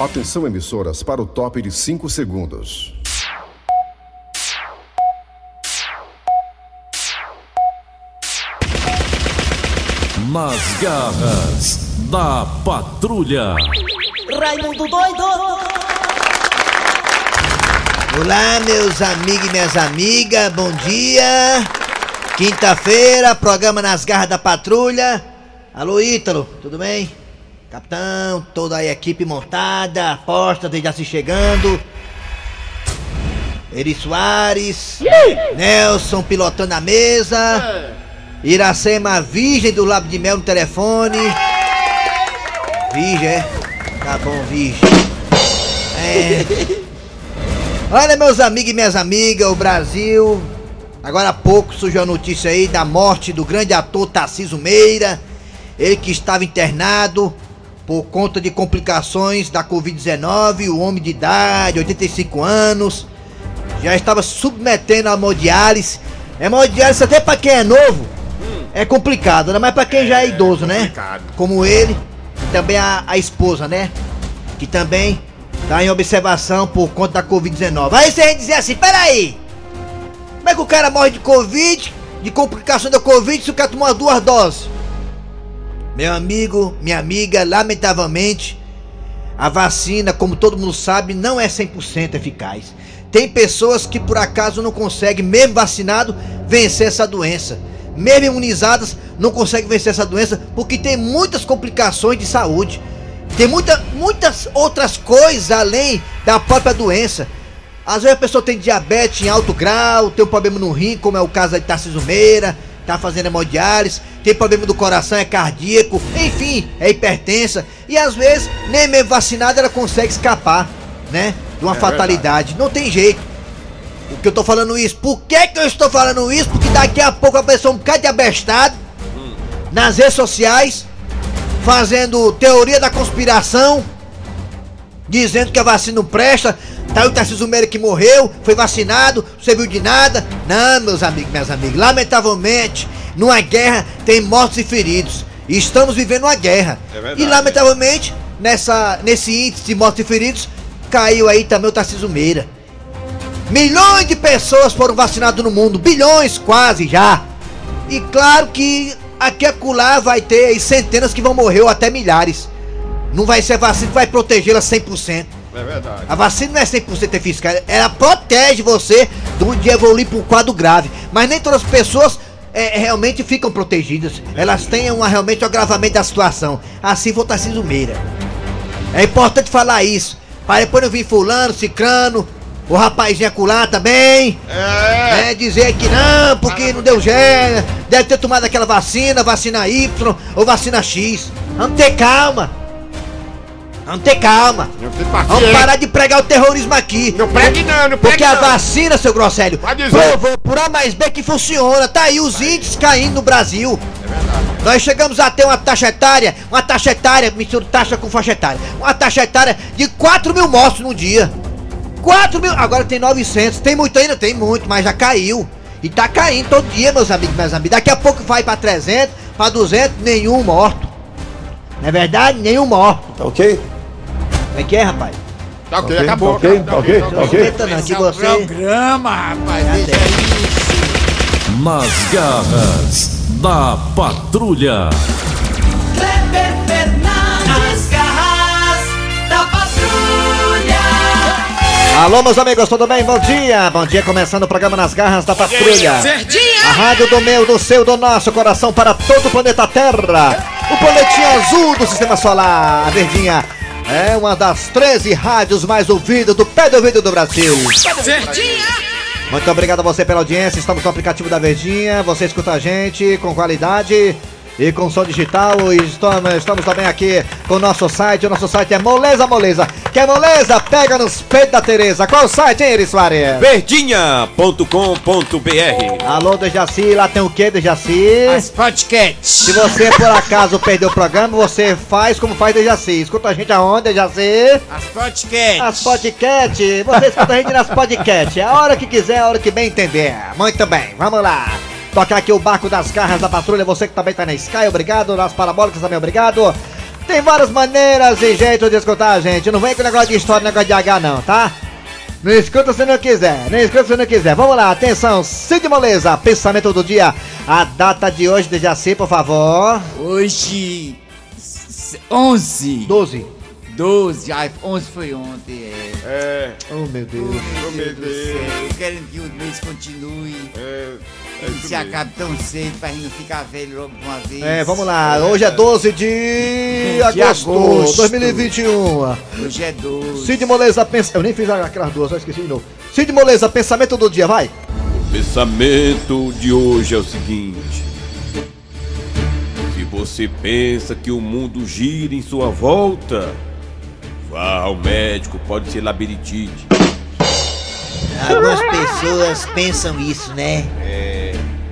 Atenção emissoras para o top de 5 segundos. Nas garras da patrulha. Raimundo doido! Olá, meus amigos e minhas amigas, bom dia. Quinta-feira, programa Nas Garras da Patrulha. Alô, Ítalo, tudo bem? Capitão, toda a equipe montada, aposta já se chegando. Eri Soares, Nelson pilotando a mesa. Iracema Virgem do Lábio de Mel no telefone. Virgem, é? Tá bom, Virgem. É. Olha, meus amigos e minhas amigas, o Brasil. Agora há pouco surgiu a notícia aí da morte do grande ator Tarciso Meira. Ele que estava internado por conta de complicações da Covid-19. O homem de idade, 85 anos, já estava submetendo a hemodiálise. Hemodiálise até pra quem é novo é complicado, né? Mas pra quem já é idoso, né? Como ele, e também a, a esposa, né? Que também tá em observação por conta da Covid-19. Aí você dizer assim, peraí! Como é que o cara morre de Covid, de complicação da Covid, se o cara tomou duas doses? Meu amigo, minha amiga, lamentavelmente, a vacina, como todo mundo sabe, não é 100% eficaz. Tem pessoas que por acaso não conseguem, mesmo vacinado, vencer essa doença mesmo imunizadas, não conseguem vencer essa doença porque tem muitas complicações de saúde. Tem muita, muitas outras coisas além da própria doença. Às vezes a pessoa tem diabetes em alto grau, tem um problema no rim, como é o caso de Tarcísio Meira, tá fazendo hemodiálise, tem problema do coração, é cardíaco, enfim, é hipertensa. E às vezes, nem mesmo vacinada, ela consegue escapar, né? De uma é fatalidade. Verdade. Não tem jeito. O que eu tô falando isso? Por que, que eu estou falando isso? Porque daqui a pouco a pessoa um bocado de abestado hum. nas redes sociais, fazendo teoria da conspiração, dizendo que a vacina não presta. Tá o Tarcísio Meira que morreu, foi vacinado, não serviu de nada. Não, meus amigos, minhas amigas, lamentavelmente, numa guerra tem mortos e feridos. E estamos vivendo uma guerra. É verdade, e lamentavelmente, nessa, nesse índice de mortos e feridos, caiu aí também o Tarcísio Meira. Milhões de pessoas foram vacinadas no mundo, bilhões quase já. E claro que aqui acolá vai ter centenas que vão morrer ou até milhares. Não vai ser vacina que vai protegê-la 100%. É verdade. A vacina não é 100% eficaz, ela protege você de evoluir para um quadro grave. Mas nem todas as pessoas é, realmente ficam protegidas. Elas têm uma, realmente um agravamento da situação. Assim foi o Tarcísio Meira. É importante falar isso. Para depois não vir fulano, cicrano, o rapazinho acular também. É. é. Dizer que não, porque não deu gé. Deve ter tomado aquela vacina, vacina Y ou vacina X. Vamos ter calma. Vamos ter calma. Vamos parar de pregar o terrorismo aqui. Não pregue não, não pregue Porque a vacina, seu Grosselho, provou por A mais B que funciona. Tá aí os índices caindo no Brasil. É verdade. Nós chegamos a ter uma taxa etária, uma taxa etária, mistura taxa com faixa etária, uma taxa etária de 4 mil mortos num dia. 4 mil, agora tem 900. Tem muito ainda? Tem muito, mas já caiu. E tá caindo todo dia, meus amigos, meus amigos. Daqui a pouco vai pra 300, pra 200, nenhum morto. Não é verdade? Nenhum morto. Tá ok? Como é que é, rapaz? Tá ok, tá acabou. Tá ok, tá ok, tá ok. Não, que você... programa, rapaz, deixa isso. Nas garras da patrulha. Alô, meus amigos, tudo bem? Bom dia! Bom dia, começando o programa Nas Garras da Patrulha. A rádio do meu, do seu, do nosso coração para todo o planeta Terra. O planetinho azul do Sistema Solar. A Verdinha é uma das 13 rádios mais ouvidas do pé do ouvido do Brasil. Verdinha! Muito obrigado a você pela audiência. Estamos no aplicativo da Verdinha. Você escuta a gente com qualidade e com som digital. E estamos, estamos também aqui com o nosso site. O nosso site é Moleza Moleza. Quer moleza? Pega nos peitos da Tereza. Qual o site, hein, Eri Soares? Verdinha.com.br Alô, Dejaci, lá tem o que, Dejaci? As podcasts. Se você, por acaso, perdeu o programa, você faz como faz Dejaci. Escuta a gente aonde, Dejaci? As podcasts. As podcasts. Você escuta a gente nas podcasts. É a hora que quiser, a hora que bem entender. Muito bem, vamos lá. Tocar aqui o barco das garras da patrulha. Você que também tá na Sky, obrigado. Nas parabólicas também, obrigado. Tem várias maneiras e jeitos de escutar gente. Não vem com negócio de história, negócio de H não, tá? Não escuta se não quiser, não escuta se não quiser. Vamos lá, atenção, Cid Moleza, pensamento do dia. A data de hoje, de Jaci, por favor. Hoje. s- 11. 12. 12. Ai, 11 foi ontem, é. É, Oh, meu Deus. oh, meu do Deus. céu. Querem que o mês continue. É, se mesmo. acabe tão cedo pra gente não ficar velho logo de uma vez. É, vamos lá, hoje é 12 de De agosto, agosto. 2021. Hoje é 12. Cid Moleza, pensa... eu nem fiz aquelas duas, só esqueci de novo. Cid Moleza, pensamento do dia, vai. O pensamento de hoje é o seguinte: se você pensa que o mundo gira em sua volta, vá ao médico, pode ser labirintite. Algumas pessoas pensam isso, né?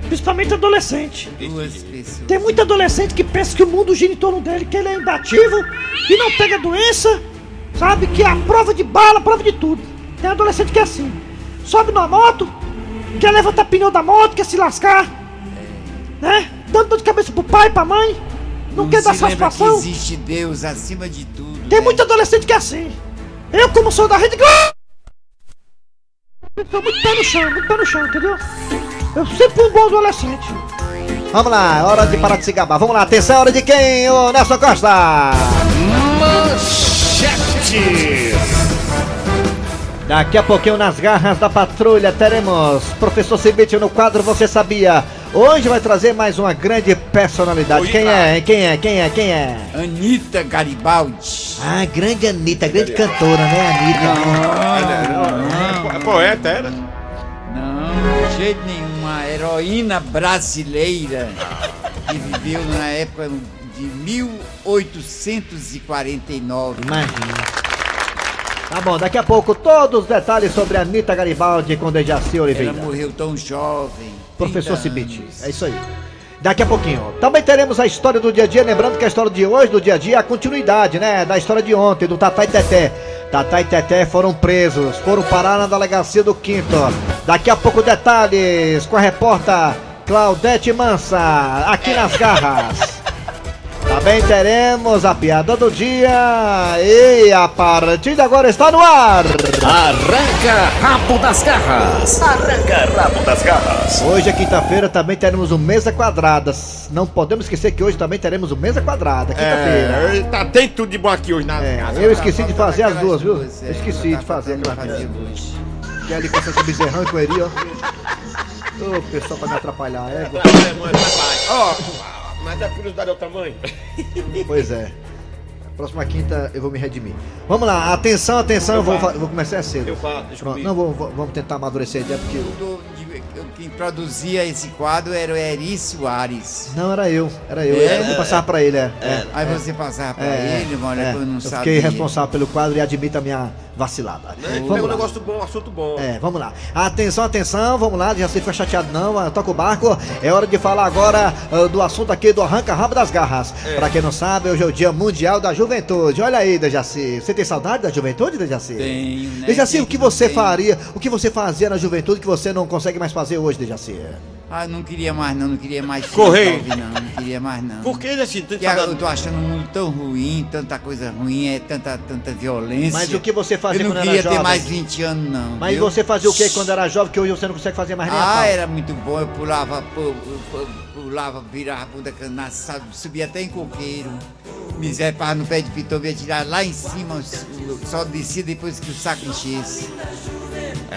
Principalmente adolescente. Tem muito adolescente que pensa que o mundo gira em torno dele, que ele é imbatível, que não pega doença, sabe? Que é a prova de bala, a prova de tudo. Tem adolescente que é assim. Sobe numa moto, quer levantar pneu da moto, quer se lascar, né? Dando dor de cabeça pro pai, pra mãe, não, quer se dar satisfação. que existe Deus acima de tudo. Tem né? muito adolescente que é assim. Eu, como sou da rede tô muito pé no chão, muito pé no chão, entendeu? Eu sempre fui um bom adolescente. Vamos lá, é hora de parar de se gabar. Vamos lá, atenção, hora de quem? Ô, Nelson Costa. Daqui a pouquinho nas garras da patrulha teremos Professor Cibite no quadro Você Sabia. Hoje vai trazer mais uma grande personalidade. Oi, Quem é? Quem é? Quem é? Quem é? Anitta Garibaldi. Ah, grande Anitta, grande cantora, né, Anitta? É, é poeta, era? Não, de jeito nenhum. Uma heroína brasileira que viveu na época de 1849. Imagina. Tá bom, daqui a pouco todos os detalhes sobre a Anitta Garibaldi com Dejaci Ela Oliveira. morreu tão jovem. Professor 30 Cibite. É isso aí. Daqui a pouquinho. Também teremos a história do dia a dia. Lembrando que a história de hoje, do dia a dia, é a continuidade, né? Da história de ontem, do Tatá e Teté. Tatá e Teté foram presos, foram parar na delegacia do Quinto. Daqui a pouco detalhes com a repórter Claudete Mansa, aqui nas garras. Também teremos a piada do dia e a partir de agora está no ar. Arranca rabo das garras! Arranca rabo das garras! Hoje é quinta-feira, também teremos o Mesa Quadrada. Não podemos esquecer que hoje também teremos o Mesa Quadrada, quinta-feira. É, tá, tem tudo de bom aqui hoje na É, casa. eu esqueci de fazer as duas, viu? Duas, é, esqueci tá de fazer faltando aquela fazer coisa. hoje. Que é ali com esse bezerrão e com ele, ó. Ô, pessoal, pra me atrapalhar. É. Ó, mas a curiosidade é o tamanho. Pois é. Próxima quinta eu vou me redimir. Vamos lá, atenção, atenção, eu vou, eu vou começar cedo. Eu falo, deixa Pronto, comigo. não, vou- vou- vamos tentar amadurecer a ideia, porque. Produzia esse quadro era o Eri Soares. Não, era eu, era eu. É? Eu vou passar pra ele, é. é. Aí você passava pra É, ele, olha, é, eu não eu sabia. fiquei responsável pelo quadro e admito a minha vacilada. Né? Pega Vamos um negócio bom, um assunto bom. É, vamos lá. Atenção, atenção, vamos lá, já se fica chateado não, toca o barco. É hora de falar agora ah, do assunto aqui do arranca rabo das garras. Pra quem não sabe, hoje é o Dia Mundial da Juventude. Olha aí, Dejaci. Você tem saudade da juventude, Dejaci? Tenho, né? Dejaci, o que você faria, o que você fazia na juventude que você não consegue mais fazer hoje, Dejaci? Ah, não queria mais não, não queria mais Correr. ouvir, não, não queria mais não. Por que, assim, tem Porque eu tô achando o mundo tão ruim, tanta coisa ruim, é tanta, tanta violência. Mas o que você fazia Eu não quando queria era ter jovem? mais 20 anos, não. Mas viu? você fazia o que quando era jovem que hoje você não consegue fazer mais nem a Ah, pau? era muito bom, eu pulava, pu- pu- pulava, virava a bunda na sabe, subia até em coqueiro. Miséria para no pé de pitão, ia tirar lá em cima, o- só descia depois que o saco enchesse.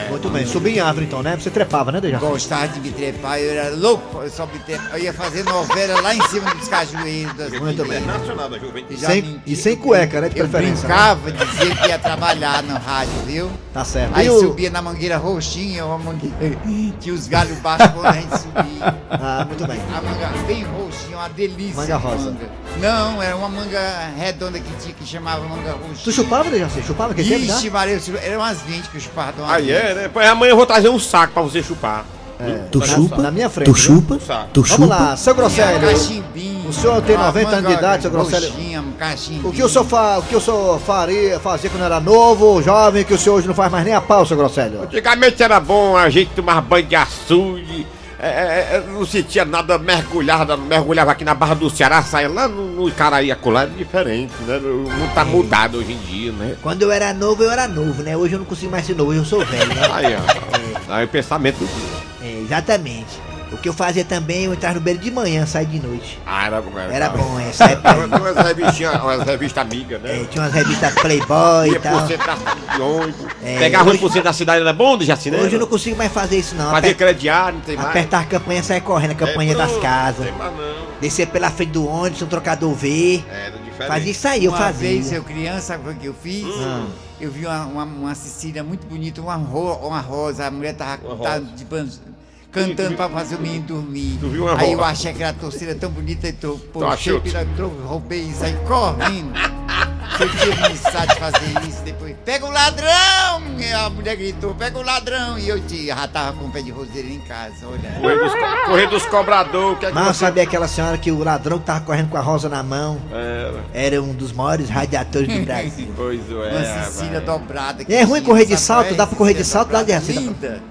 Muito bem, subia em árvore então, né? Você trepava, né, Dejaci? Gostava de me trepar, eu era louco, eu só me trepar. Eu ia fazer novela lá em cima dos cajueiros. Muito bem. Nacional da Juventude. Já Sem- menti- e sem cueca, né, de eu preferência, né? brincava, dizia que ia trabalhar no rádio, viu? Tá certo. Aí E o- subia na mangueira roxinha, uma mangueira, tinha os galhos baixos quando a gente subia. Ah, muito bem. A manga bem roxinha, uma delícia. Manga rosa. manga. Não, era uma manga redonda que tinha que chamava manga roxinha. Tu chupava, Dejaci? Chupava? Que tempo, Ixi, né? Maria, eram umas 20 que eu chupava. uma Aí vez. é, né? Pois amanhã eu vou trazer um saco pra você chupar. Tu Na- chupa? Na minha frente. Tu chupa? Saco. Tu Vamos chupa? lá, seu Grosselho. cachimbinho, o senhor tem uma 90 anos de idade, seu Grosselio? um. O que o senhor, fa... o que o senhor faria, fazia quando era novo, jovem, que o senhor hoje não faz mais nem a pau, seu Grosselio? Antigamente era bom, a gente tomava banho de açude, É, é, é, não sentia nada mergulhado, mergulhava aqui na Barra do Ceará, saia lá no, no Icaraí, acolá, é diferente, né? O mundo tá mudado hoje em dia, né? Quando eu era novo, eu era novo, né? Hoje eu não consigo mais ser novo, hoje eu sou velho, né? Aí, ó. Aí o pensamento do dia. É, exatamente. O que eu fazia também, eu entrava no beiro de manhã, sair de noite. Ah, era bom. Era bom essa época. aí. Tinha umas revistas amigas, É, né? tinha umas revistas Playboy e tal. por cento da cidade de ônibus. É, Pegava hoje- 1% da cidade, era bom de Jaciné? Hoje eu não consigo mais fazer isso não. Fazia Aper- crediário, não tem mais. apertar a campanha e sair correndo, a campanha É, das casas. Não tem mais não. Descer pela frente do ônibus, um trocador V. Era diferente. Fazia isso aí, eu uma fazia. vez, eu criança, sabe o que eu fiz? Hum. Eu vi uma, uma, uma Cecília muito bonita, uma, ro, uma rosa, a mulher tava, tava rosa. de ban- cantando pra fazer o menino dormir. Tu viu uma aí eu achei aquela torcida tão bonita e tô, pô, tro- roubei isso aí correndo. Se eu tinha pensado de fazer isso depois, pega o ladrão! E a mulher gritou, pega o ladrão! E eu te, já tava com um pé de roseira em casa, olha. Correr dos, co- correr dos cobradores, o que é que Mas eu você... sabia aquela senhora que o ladrão que tava correndo com a rosa na mão Era. era um dos maiores radiadores do Brasil. Pois Uma é, Cecília vai. dobrada. E é ruim correr de salto? é? Dá pra correr de Cecília salto? Dá de. Linda!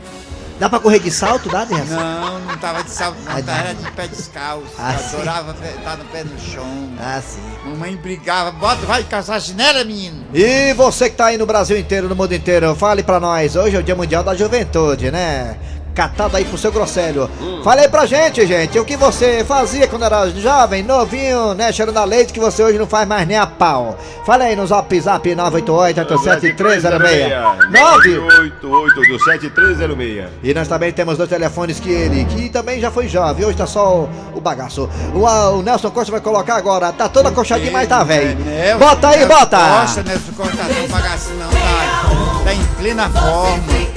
Dá pra correr de salto? Dá, de Não, não tava de salto, não, Ah, não. era de pé descalço. Ah, adorava estar no pé no chão. Ah, sim. Mamãe brigava, bota, vai caçar a chinela, menino. E você que tá aí no Brasil inteiro, no mundo inteiro, fale pra nós. Hoje é o Dia Mundial da Juventude, né? Catado aí pro seu grosselho. Fale aí pra gente, gente, o que você fazia quando era jovem, novinho, né? Cheirando a leite que você hoje não faz mais nem a pau. Fale aí no zap zap 988 988-7306. 988 do 7306. E nós também temos dois telefones que ele, que também já foi jovem, hoje tá só o, o bagaço. O, o Nelson Costa vai colocar agora, tá todo acolchadinho, mas tá velho. É, Bota aí, bota! Costa, Nelson Costa, tá tão bagaço não, tá, tá em plena forma.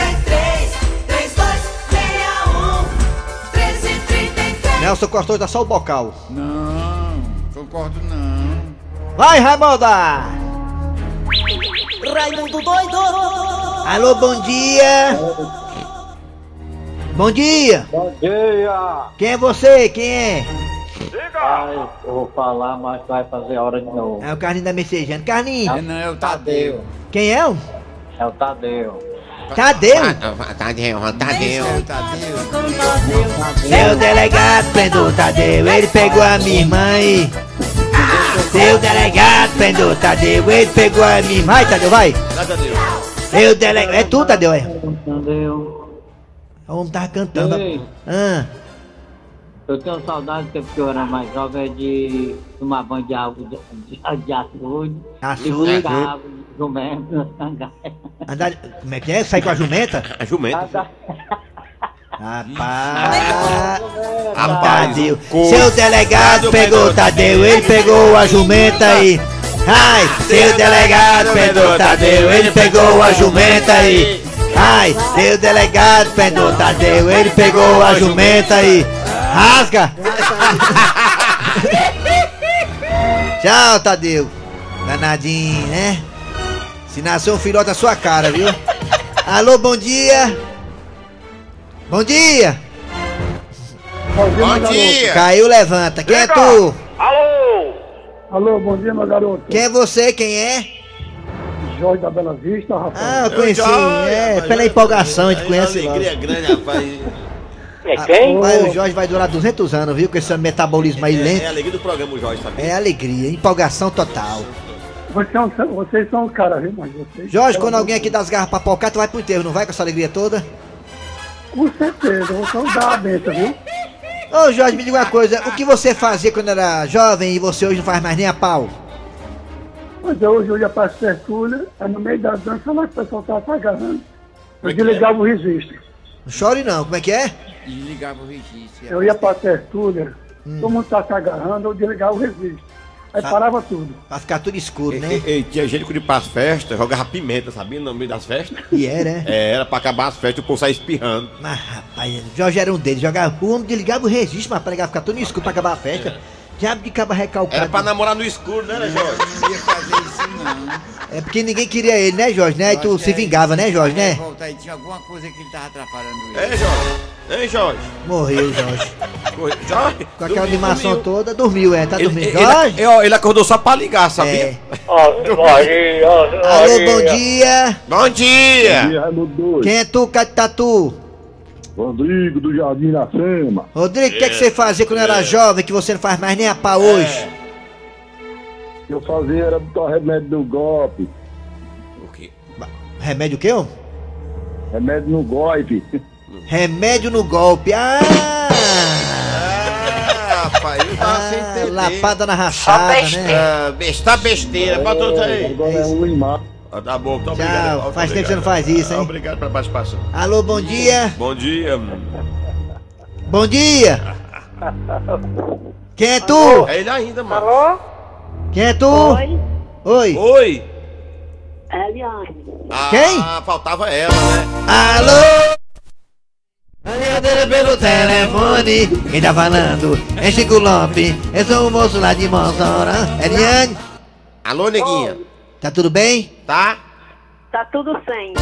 Nelson Costa hoje tá só o bocal. Não, concordo não. Vai, Raimonda! Raimundo doido. Alô, bom dia! Bom dia! Bom dia! Quem é você? Quem é? Ai, eu vou falar, mas vai fazer hora de novo. É o Carlinho da Messejana. Carlinho, É, não, é o Tadeu. quem é o? É o Tadeu. Tadeu? Tadeu, Tadeu. Tadeu. Seu delegado prendeu o Tadeu, ele pegou a minha irmã e... Seu delegado prendeu o Tadeu, ele pegou a minha irmã. Vai, Tadeu, vai! Tadeu. Seu delegado... É tu, Tadeu, é? Tadeu. O homem tava cantando. Ah, eu tenho saudade que eu era mais jovem é de tomar banho de água de, de, de açude. Açude. Cangaias. andar... Como é que é? Sai com a jumenta? A jumenta. Nada. Rapaz... Rapaz, Tadeu. Seu delegado pegou o Tadeu, ele pegou a jumenta e. Ai, seu delegado pegou o Tadeu, ele pegou a jumenta e. Ai, seu delegado pegou o Tadeu, ele pegou a jumenta e. Rasga! Tchau, Tadeu. Danadinho, né? Se nasceu um filhote da sua cara, viu? Alô, bom dia! Bom dia! Bom dia. Caiu, levanta. Quem é tu? Alô, bom dia, meu garoto. Quem é você? Quem é? Jorge da Bela Vista, rapaz. Ah, eu conheci. Jorge, É, rapaz, pela empolgação, a gente conhece. Alegria grande, rapaz. É Rapaz, o Jorge vai durar 200 anos, viu? Com esse metabolismo aí É, é a lento. alegria do programa, o Jorge, sabia? É alegria, empolgação total. Vocês são, vocês são os caras, viu, mas vocês... Jorge, quando alguém aqui das garras pra pocar, tu vai pro enterro, não vai com essa alegria toda? Com certeza, eu vou só dar a benção, viu? Ô Jorge, me diga uma coisa, o que você fazia quando era jovem e você hoje não faz mais nem a pau? Mas eu hoje eu ia pra Sertúlia, aí no meio da dança lá que o pessoal tava se agarrando. Como é Eu que é? desligava o registro. Não chore não, como é que é? E ligava o registro. Eu ia pra Sertúlia, Hum. todo mundo tava se agarrando, eu desligava o registro. Aí Sa- parava tudo. Pra ficar tudo escuro, E, né? e- e tinha gente que ia pras festas, jogava pimenta, sabia? No meio das festas. E era, né? É, era pra acabar as festas e o povo sair espirrando. Mas rapaz, Jorge era um deles, jogava, o homem desligava o registro, mas pra ficar tudo escuro pra acabar a festa. Diabo de caba recalcado. Era pra namorar no escuro, né, Jorge? Não ia fazer isso, não. É porque ninguém queria ele, né, Jorge? Né? E tu se é vingava, né. Jorge, né? Volta aí, tinha alguma coisa que ele tava atrapalhando ele. É, Jorge? Hein, Jorge? Morreu, Jorge. Jorge? Com aquela dormiu, animação dormiu. toda, dormiu, é, tá Ele, dormindo. ele, Jorge? ele, ó, ele acordou só pra ligar, sabia? É. Alô, Alô, bom dia. Bom dia! Raimundo doido. Quem é tu, Catatu? Rodrigo do Jardim Iracema. Rodrigo, o que, é que você fazia quando era jovem que você não faz mais nem a pau hoje? O que eu fazia era botar remédio no golpe. O quê? Remédio o quê, homem? Remédio no golpe. Remédio no golpe. Ah! Ah, rapaz, eu tava sem ah entender. lapada na rachada, né? Ah, besta besteira, bota outra aí. Agora é um limar. Ah, tá bom, muito Tchau, obrigado. Faz tempo que você não obrigado. faz isso, hein? Ah, Obrigado pela participação. Alô, bom dia. Bom dia. Bom dia. Quem é tu? É ele ainda, mano. Alô? Quem é tu? Oi? Oi. Oi. É Eliane. Ah, Quem? faltava ela, né? Alô? Brincadeira pelo telefone. Quem tá falando? É Chico Lopes. Eu sou o moço lá de Monsora. Eliane, Alô, neguinha. tá tudo bem? Tá? Tá tudo sem.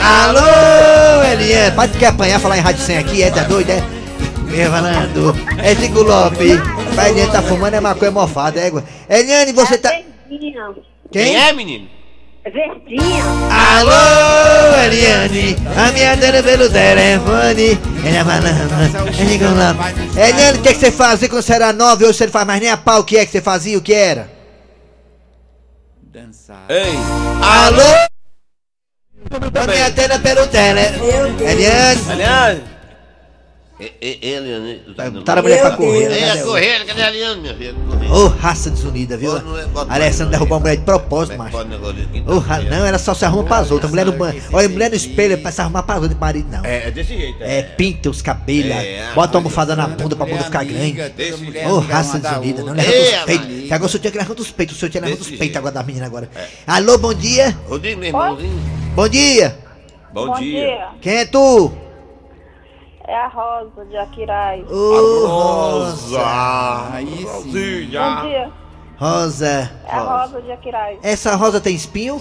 Alô, Eliane. Pode quer apanhar, falar em rádio sem aqui, é? Tá doido, é? Quem tá falando? É Chico Lopes. Pai dele tá fumando é maconha mofada, égua. Eliane, você tá... Verdinha. Quem? é, menino? É Verdinha. Alô, Eliane, a minha dona pelo telefone. Ela falando. é Chico Lopes. Eliane, o que, é que você fazia quando você era nova e hoje você não faz mais nem a pau? O que é que você fazia? O que era? Dançar. Ei. Alô? A minha dona pelo telefone. Eliane, Aliane. Ele, né? botaram a mulher pra correr. né? É, Cadê? correndo, cadê a Aliane, minha filha? Ô, raça desunida, viu? Ô, não é- bota- A Alessandra derrubou a mulher de propósito, macho. Pode negócio aqui, Ô, ra- tá? não, ela só se arruma pras outras. Mulher no banho. Olha, mulher no espelho pra se arrumar pras outras de marido, não. É, é desse jeito, É, pinta os cabelos, É, bota a almofada na bunda pra bunda ficar grande. Ô, raça desunida, não levanta Ei, os peitos. agora o senhor tinha que levantar os peitos, o senhor tinha que levantar os Desse peitos agora das meninas agora. Alô, bom dia. Rodrigo, meu irmãozinho. Bom dia. Bom, dia. Quem é tu? É a Rosa de Aquiraz. Ô, Rosa. Aí sim. Bom dia. Rosa. É a Rosa de Aquiraz. Essa rosa tem espinho?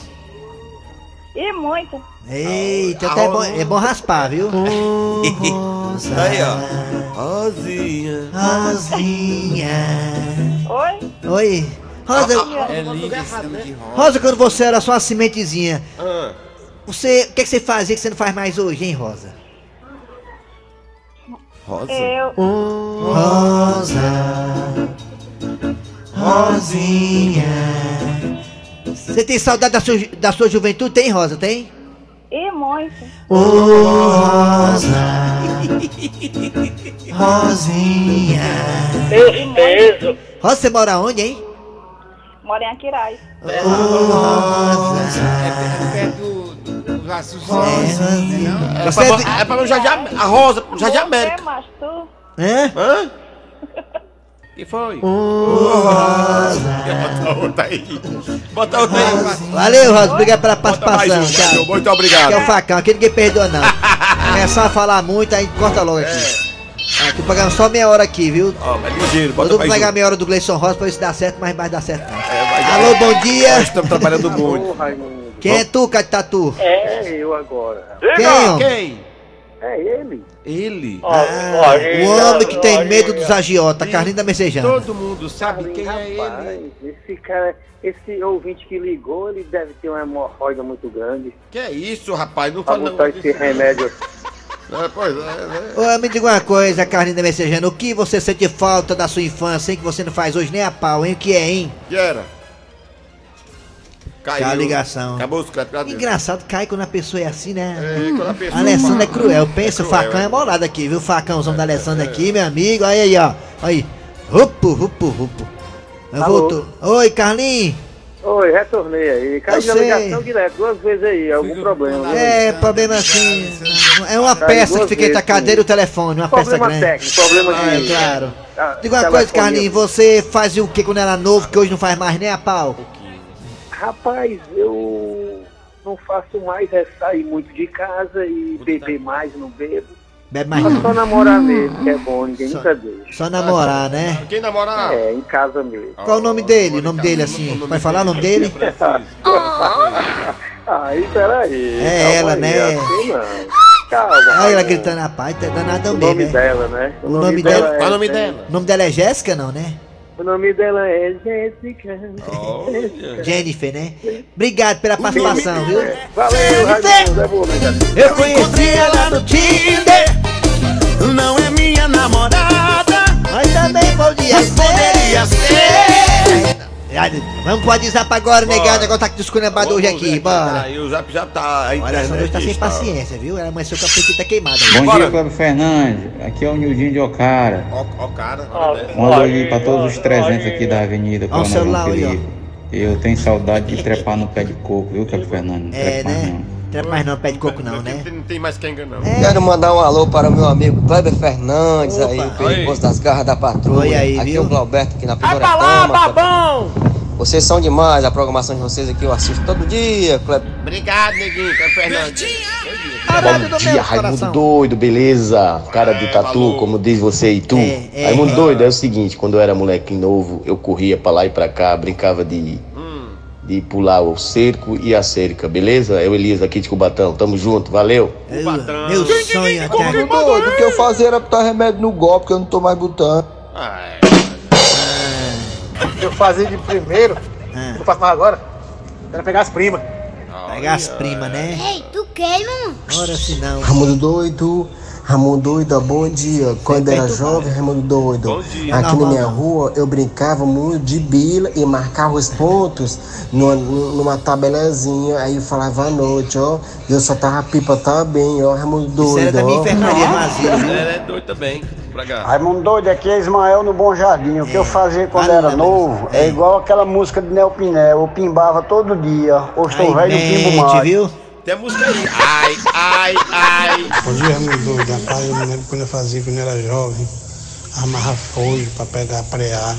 E muito. Eita, A até é bom, rosa- é bom raspar, viu? rosa. Aí, ó. Rosinha. Rosinha. Oi? Oi. Rosa, É lindo esse de rosa. Rosa, quando você era só uma sementezinha, Ah, você, o que, que você fazia que você não faz mais hoje, hein, Rosa? Rosa. Eu. Rosa, Rosinha. Você tem saudade da sua, da sua juventude? Tem, Rosa? Tem? E muito. Ô, Rosa, Rosinha. E muito. Rosa, você mora onde, hein? Moro em Aquiraz. Ô, Rosa. É perto do, do raciocínio, É, né, não? É pra, vi- é pra o Jardim Am- a Rosa, o Jardim América. tu? Hã? Hã? que foi? Rosa. Bota outra aí. Bota outra aí. Valeu, Rosa. Obrigado pela mais participação. um, Tchau. Muito obrigado. Que é o facão, aqui ninguém perdoa não. Começar a falar muito, aí corta logo aqui. Ah, tô pagando só meia hora aqui, viu? Ó, mas ligeiro, Eu bota vou mais pegar um. meia hora do Gleison Rosa pra ver se dá certo, mas vai dar certo não. É. Alô, bom dia. Nós estamos trabalhando muito. Quem é tu, Catatu? É eu agora. Quem, homem? Quem? É ele. Ele. Ah, o homem que tem medo dos agiota, Carlinhos da Messejana. Todo mundo sabe quem é ele. Rapaz, esse cara, esse ouvinte que ligou, ele deve ter uma hemorroida muito grande. Que é isso, rapaz? Não Pra fala botar não. esse remédio. É, pois é, né? Ô, me diga uma coisa, Carlinhos da Messejana, o que você sente falta da sua infância, hein, que você não faz hoje nem a pau, hein? O que é, hein? Que era? Caiu. Caiu a ligação. Acabou os créditos. cadê? Engraçado, cai quando a pessoa é assim, né? É, quando a pessoa A Alessandra é cruel. Pensa, o cruel, facão é. é molado aqui, viu? O facãozão da Alessandra aqui, meu amigo. Aí, aí, ó. Aí. Rupo, rupo, rupo. Eu voltou. Oi, Carlinhos. Oi, retornei aí. Caiu Eu de sei. ligação direto, duas vezes aí, algum problema. viu? É, problema assim. É uma Caiu peça que fica entre a cadeira e o telefone, uma peça Problema grande. técnico, problema Ah, é de. claro. Ah, Diga uma coisa. Carlinhos, você fazia o que quando era novo, que hoje não faz mais nem a pau? Rapaz, eu não faço mais é sair muito de casa e beber mais, não bebo. Bebe mais Só, não. só namorar mesmo, que é bom, ninguém Só- nunca deixa. Só namorar, né? Quem namorar? É, em casa mesmo. Qual o nome dele? O nome dele, assim? Vai falar o nome dele? Aí, peraí. É calma ela, aí, né? Assim não. Calma. Olha ela gritando, rapaz, tá danadão O mesmo, nome né? dela, né? O nome dela- Qual é o nome é- dela? O nome dela é Jéssica, não, né? O nome dela é Jessica. Oh, Jennifer, né? Obrigado pela participação, viu? É- Valeu, Jennifer. Eu conheci ela no Tinder. Não é minha namorada. Mas também podia ser. Poderia ser. Vamos pro WhatsApp agora, negado. O negócio tá desculhambado hoje aqui, bora. Aí o zap já tá. A Olha, essa noite tá sem está- paciência, viu? Ela amanheceu com a petita queimada. Bom dia, Cláudio Fernandes. Aqui é o Nildinho de Ocara. Ó, ó, cara. Um alô ali pra todos os 300 aqui da Avenida Ó o Coronel celular João aí, ó. Felipe. Eu tenho saudade de trepar no pé de coco, viu, Cláudio Fernandes? Não É, trepa mais né? não. Trepa mais não, pé de coco não, né? Não tem mais quem não. Quero mandar um alô para o meu amigo Kleber Fernandes, aí, o perigoso das garras da patrulha. Oi aí, aqui viu? é o Glauberto, aqui na primeira cama. babão! Vocês são demais, a programação de vocês aqui eu assisto todo dia, Kleber. Obrigado, neguinho, Cleber Fernandes. Bom dia, Raimundo doido, beleza? Cara de tatu, como diz você e tu. É, é. Raimundo doido é o seguinte, quando eu era molequinho novo, eu corria pra lá e pra cá, brincava de, de pular o cerco e a cerca, beleza? Eu, Elias, aqui de Cubatão, tamo junto, valeu. Meu sonho até doido, o que eu fazia era botar remédio no golpe, que eu não tô mais botando. Eu fazia de primeiro, eu faço mais agora, era pegar as primas. Pegar as primas, né? Ei, tu queima? Ora se não. Raimundo doido, Raimundo doido, bom dia. Quando era jovem, Raimundo doido. Bom dia. Aqui na minha rua eu brincava muito de bila e marcava os pontos numa, numa tabelazinha. Aí eu falava à noite, ó. E eu só tava pipa também, ó. Raimundo doido. era da minha ó. enfermaria vazia, viu? Ela é doido também. Raimundo doido, aqui é Ismael no Bom Jardim. O que eu fazia quando era novo é igual aquela música de Nel Piné. Eu pimbava todo dia. Hoje estou velho e pimbo mais. viu? Tem a música aí. Ai, ai, ai. Bom dia, Raimundo doido. Rapaz, eu me lembro quando eu fazia quando eu era jovem. Amarra folha pra pegar preá.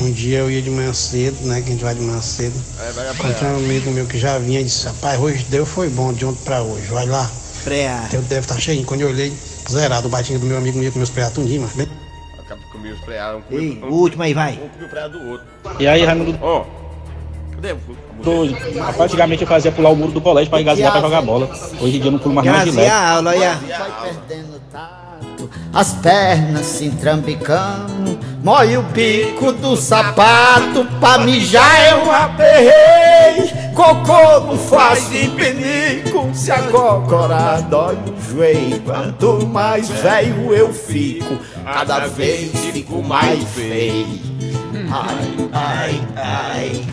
Um dia eu ia de manhã cedo, né? Que a gente vai de manhã cedo. É, vai Encontrei um amigo meu que já vinha e disse, rapaz, hoje deu foi bom, de ontem pra hoje. Vai lá. Preá. Teu deve estar cheio. Quando eu olhei, zerado o batinho do meu amigo ia com meus preá tudinho, mas bem. Acaba comigo os preados. Um Ei, comeu- o último aí, vai. Um comeu o preado do outro. E aí, Raimundo Ó. Cadê? Doido. Rapaz, antigamente eu fazia pular o muro do colégio pra engasgar pra jogar bola. Hoje em dia eu não pulo mais nem de leve. a aula, olha. As pernas se entrambicando, mói o bico do sapato, pra mijar eu aperrei. Cocô não faz de penico, se a cocora dói no joelho. Quanto mais velho eu fico, cada vez fico mais feio. Ai, ai, ai,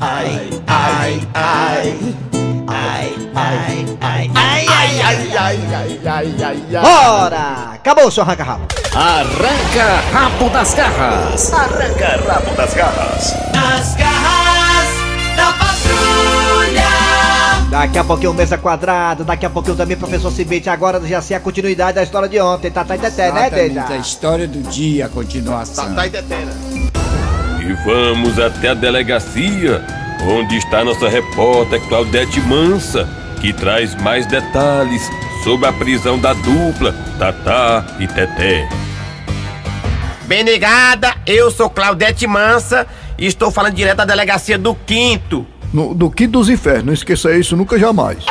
ai, ai, ai. Ai, ai, ai, ai, ai, ai, ai, ai, ai, ai, ai. Bora! Acabou o seu arranca-rabo. Arranca rabo das garras. Arranca rabo das garras. Nas garras da patrulha. Daqui a pouquinho mesa quadrada, daqui a pouquinho também professor Cibite. Agora já sei a continuidade da história de ontem. Tá, tá, tá, tá, né, Exatamente, Deja? a história do dia, a continuação. Tá, tá, tetera. E vamos até a delegacia, onde está nossa repórter Claudete Mansa, que traz mais detalhes sobre a prisão da dupla Tatá e Teté. Bem negada, eu sou Claudete Mansa e estou falando direto da delegacia do Quinto. No- do quinto dos infernos, não esqueça isso nunca jamais.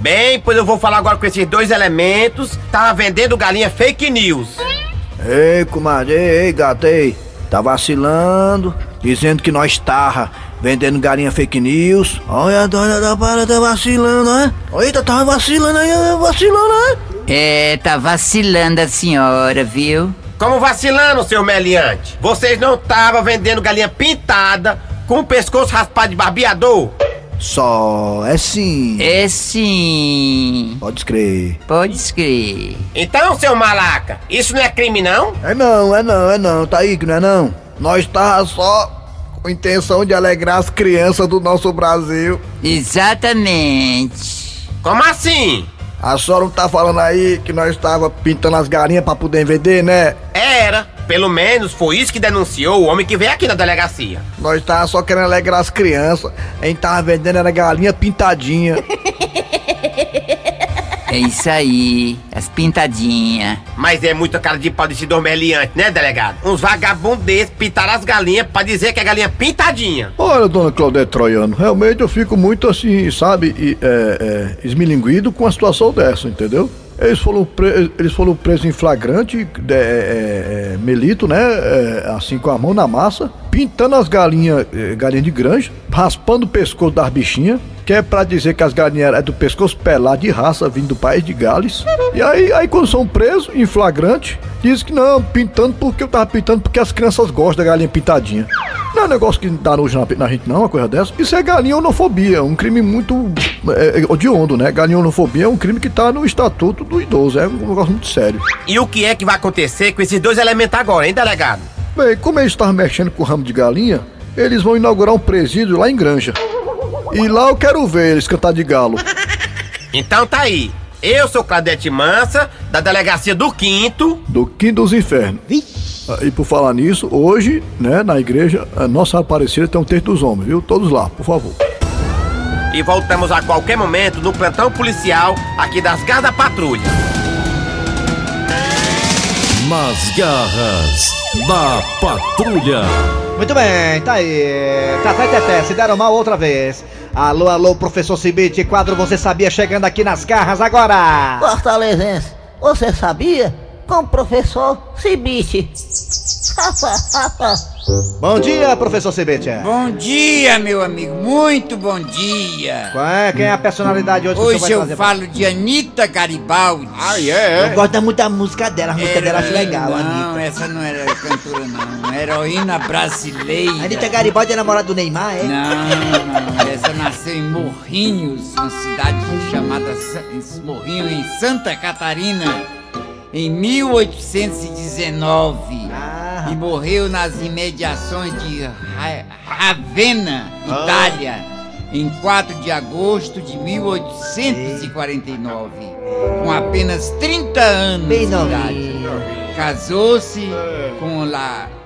Bem, pois eu vou falar agora com esses dois elementos. Tava vendendo galinha fake news. Ei, comadre, ei, ei, gato, ei. Tá vacilando, dizendo que nós tarra vendendo galinha fake news. Olha a dona da para tá vacilando, né? Eita, tá vacilando aí, vacilando, né? É, tá vacilando a senhora, viu? Como vacilando, seu meliante? Vocês não estavam vendendo galinha pintada com o pescoço raspado de barbeador? Só, é sim. É sim. Pode crer. Pode escrever. Então, seu malaca, isso não é crime não? É não, é não, é não, tá aí que não é não. Nós tá só com intenção de alegrar as crianças do nosso Brasil. Exatamente. Como assim? A senhora não tá falando aí que nós tava pintando as galinhas pra poder vender, né? Era. Pelo menos foi isso que denunciou o homem que veio aqui na delegacia. Nós tava só querendo alegrar as crianças. A gente tava vendendo era galinha pintadinha. É isso aí, as pintadinhas. Mas é muita cara de pau desse dormeliante, né, delegado? Uns vagabundos desses pintaram as galinhas pra dizer que é galinha pintadinha. Olha, dona Claudete Troiano, realmente eu fico muito assim, sabe, e, é, é, esmilinguido com a situação dessa, entendeu? Eles foram, pre- eles foram presos em flagrante, é, é, é, Melito, né? é, assim com a mão na massa, pintando as galinhas, é, galinhas de granja, raspando o pescoço das bichinhas, que é pra dizer que as galinhas é do pescoço pelado de raça, vindo do país de Gales. E aí, aí quando são presos em flagrante, diz que não, pintando porque eu tava pintando porque as crianças gostam da galinha pintadinha. Não é um negócio que dá nojo na, na gente, não, uma coisa dessa. Isso é galinhonofobia, um crime muito é, é, odiondo, né? Galinhonofobia é um crime que tá no estatuto do idoso, é um negócio muito sério. E o que é que vai acontecer com esses dois elementos agora, hein, delegado? Bem, como eles estavam mexendo com o ramo de galinha, eles vão inaugurar um presídio lá em Granja. E lá eu quero ver eles cantar de galo. Então tá aí. Eu sou Cladete Mansa, da delegacia do Quinto. Do Quinto dos Infernos. Ah, E por falar nisso, hoje, né, na igreja, a nossa Aparecida tem um texto dos homens, viu? Todos lá, por favor. E voltamos a qualquer momento no plantão policial aqui das Garras da Patrulha. Nas garras da patrulha. Muito bem, tá aí. Tatá e Teté, se deram mal outra vez. Alô, alô, professor Cibite, quadro Você Sabia chegando aqui nas garras agora. Fortalezense, você sabia? Com o professor Cibite. Bom dia, professor Cibite. Bom dia, meu amigo. Muito bom dia. Qual é? Quem é a personalidade hoje que Hoje vai eu pra- falo de Anitta Garibaldi. Ah, Eu gosto muito da música dela, a música dela eu acho legal, Não, Anitta. essa não era cantora, não. Heroína brasileira. Anitta Garibaldi é namorada do Neymar, é? Não, não. Essa nasceu em Morrinhos, uma cidade chamada Sa- em Morrinho, em Santa Catarina, em 1819. E morreu nas imediações de Ra- Ravenna, Ah. Itália, em 4 de agosto de 1849. Com apenas 30 anos Bem de idade. Casou-se É. com, com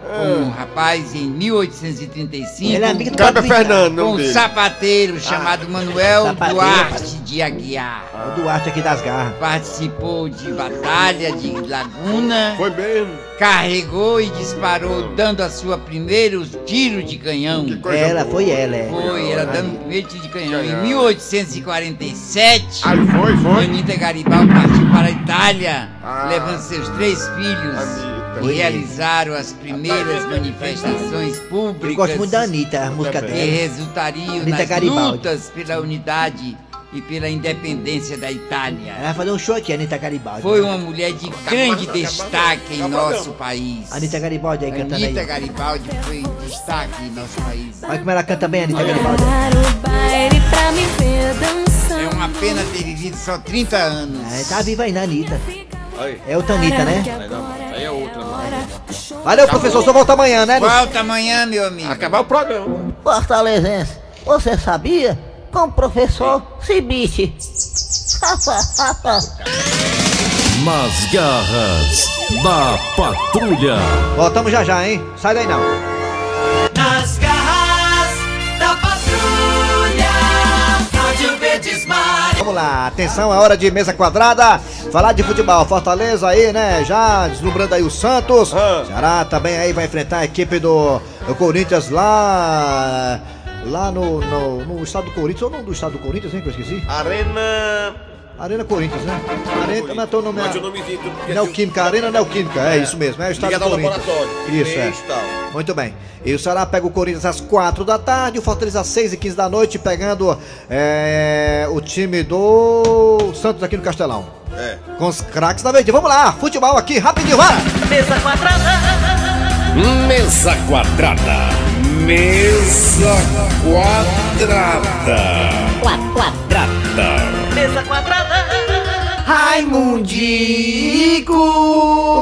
um rapaz em 1835. Ele é amigo do com Fernando, nome um dele. sapateiro chamado Manuel sapateiro. Duarte de Aguiar. O Duarte aqui das garras. Participou de batalha de Laguna. Foi mesmo. Carregou e disparou, dando a sua primeiro tiro de canhão. coisa Ela, foi ela, é. Foi, ela dando o primeiro tiro de canhão. Em 1847, Aí foi, foi. Anitta Garibaldi partiu para a Itália, Ah. levando seus três filhos. Anitta. Realizaram as primeiras manifestações públicas. Eu gosto muito da Anitta, a música que dela. resultariam Anitta nas Garibaldi. lutas pela unidade e pela independência da Itália. Ela vai fazer um show aqui, Anitta Garibaldi. Foi uma mulher de grande destaque em nosso país. Anitta Garibaldi aí cantando Anitta aí. Garibaldi foi destaque em nosso país. Olha como ela canta bem, Anitta Garibaldi. É uma pena ter vivido só 30 anos. É, tá viva aí, né, Anitta? Aí. É outra Anitta, né? Aí é outra. Não. Valeu, professor, só volta amanhã, né? Volta amanhã, meu amigo. Acabar o programa. Fortalezense, você sabia? Com o professor Cibite. Nas garras da patrulha. Voltamos já já, hein? Sai daí não. Nas Vamos lá, atenção, é hora de mesa quadrada. Falar de futebol, Fortaleza aí, né? Já deslumbrando aí o Santos. Ceará também aí vai enfrentar a equipe do, do Corinthians lá. Lá no, no, no estado do Corinthians, ou não do estado do Corinthians, hein, que eu esqueci? Arena. Arena Corinthians, né? Arena, mas tô no meu. Mas o nomezinho tudo porque Neoquímica, Arena Neoquímica, é, É. isso mesmo, é o estado do Corinthians. laboratório. Isso, é. Tal. Muito bem. E o Ceará pega o Corinthians às 4 da tarde, o Fortaleza às 6 e 15 da noite, pegando é, o time do Santos aqui no Castelão. É. Com os craques da verde. Vamos lá, futebol aqui, rapidinho, vai! Mesa quadrada. Mesa quadrada. Mesa quadrada. Quadrada. Mesa quadrada. Raimundico!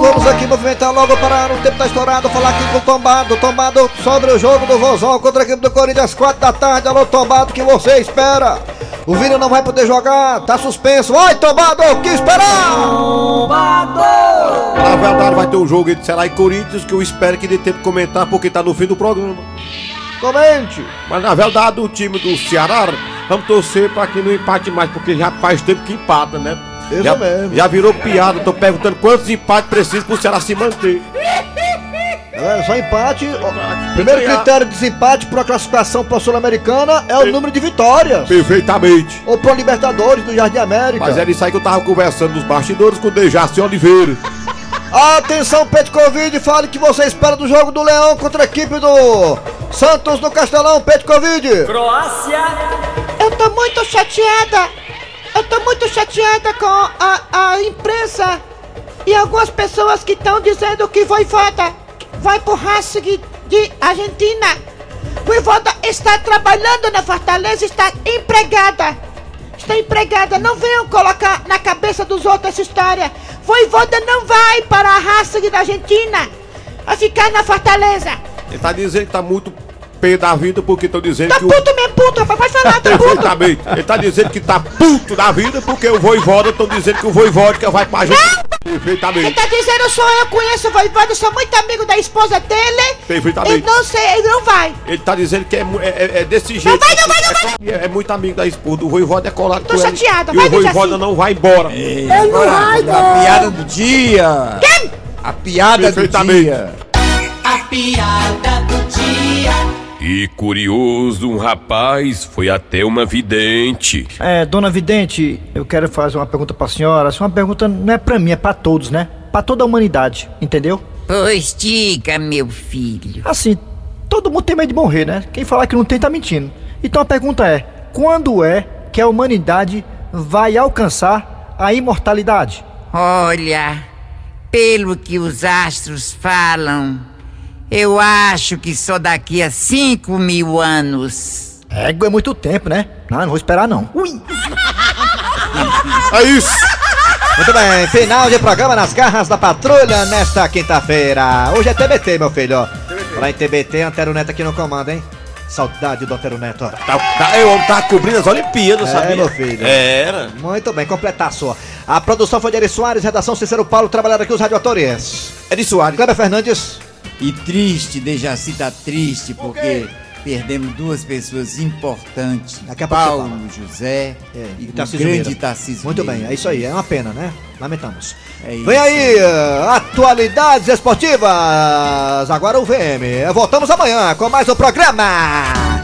Vamos aqui movimentar logo para o tempo tá estourado, falar aqui com o Tombado, Tombado sobre o jogo do Vozão contra a equipe do Corinthians, 4 da tarde, alô Tombado, que você espera? O Vini não vai poder jogar, tá suspenso, vai Tombado, o que esperar? Na verdade, vai ter um jogo entre Ceará e Corinthians que eu espero que dê tempo de comentar porque tá no fim do programa. Mas na verdade, o time do Ceará, vamos torcer pra que não empate mais, porque já faz tempo que empata, né? Isso já, mesmo. já virou piada, tô perguntando quantos empates precisa pro Ceará se manter. É É, só empate. Ó, Primeiro critério de desempate para a classificação para a Sul-Americana é o número de vitórias. Perfeitamente. Ou pro Libertadores do Jardim América. Mas era isso aí que eu tava conversando nos bastidores com o Dejaci Oliveira. Atenção, Petkovic, fale o que você espera do jogo do Leão contra a equipe do Santos no Castelão, Petkovic. Croácia. Eu tô muito chateada. Eu tô muito chateada com a, a imprensa e algumas pessoas que estão dizendo que Voivoda vai pro Racing de Argentina. Voivoda está trabalhando na Fortaleza, está empregada. Está empregada. Não venham colocar na cabeça dos outros essa história. Voivoda não vai para a Racing da Argentina. Vai ficar na Fortaleza. Ele tá dizendo que tá muito pé da vida porque estão dizendo Tá que o. puto mesmo, puto, rapaz. Pode falar, tá puto. Perfeitamente. Ele tá dizendo que tá puto da vida porque o Voivoda estão dizendo que o Voivoda vai pra gente. Quem Perfeitamente. tá dizendo sou eu, conheço o Voivoda, eu sou muito amigo da esposa dele. Perfeitamente. Eu não sei, ele não vai. Ele tá dizendo que é, é, é- é desse jeito. vai, não vai, não vai! É, é muito amigo da esposa. O Voivoda é colado Tô com ele. chateada, E vai, o Voivoda Dejaci. não vai embora. Agora, a piada do dia. Quem? A piada do Perfeitamente. dia. A piada do dia. E curioso, um rapaz foi até uma vidente. É, dona Vidente, eu quero fazer uma pergunta pra senhora. Essa é uma pergunta não é pra mim, é pra todos, né? Pra toda a humanidade, entendeu? Pois diga, meu filho. Assim, todo mundo tem medo de morrer, né? Quem falar que não tem tá mentindo. Então a pergunta é: quando é que a humanidade vai alcançar a imortalidade? Olha, pelo que os astros falam, eu acho que só daqui a cinco mil anos. Égua é muito tempo, né? Não, não vou esperar não. Ui! É isso! Muito bem, final de programa nas garras da patrulha nesta quinta-feira. Hoje é TBT, meu filho. ó. Lá em TBT, Antero Neto aqui no comando, hein? Saudade do Antero Neto. Tá, tá, eu tá cobrindo as Olimpíadas, É, sabia? meu filho. Era. Muito bem, completar sua. A produção foi de Eri Soares, redação Cícero Paulo, trabalhando aqui os radioatores. Eri Soares. Kleber Fernandes. E triste, Dejaci tá triste porque perdemos duas pessoas importantes. Daqui a pouco Paulo você José E e o Tarcísio grande Meira. Tarcísio Muito Meira. bem, é isso aí, é uma pena, né? Lamentamos. É. Vem aí, uh, atualidades esportivas. Agora o VM. Voltamos amanhã com mais um programa.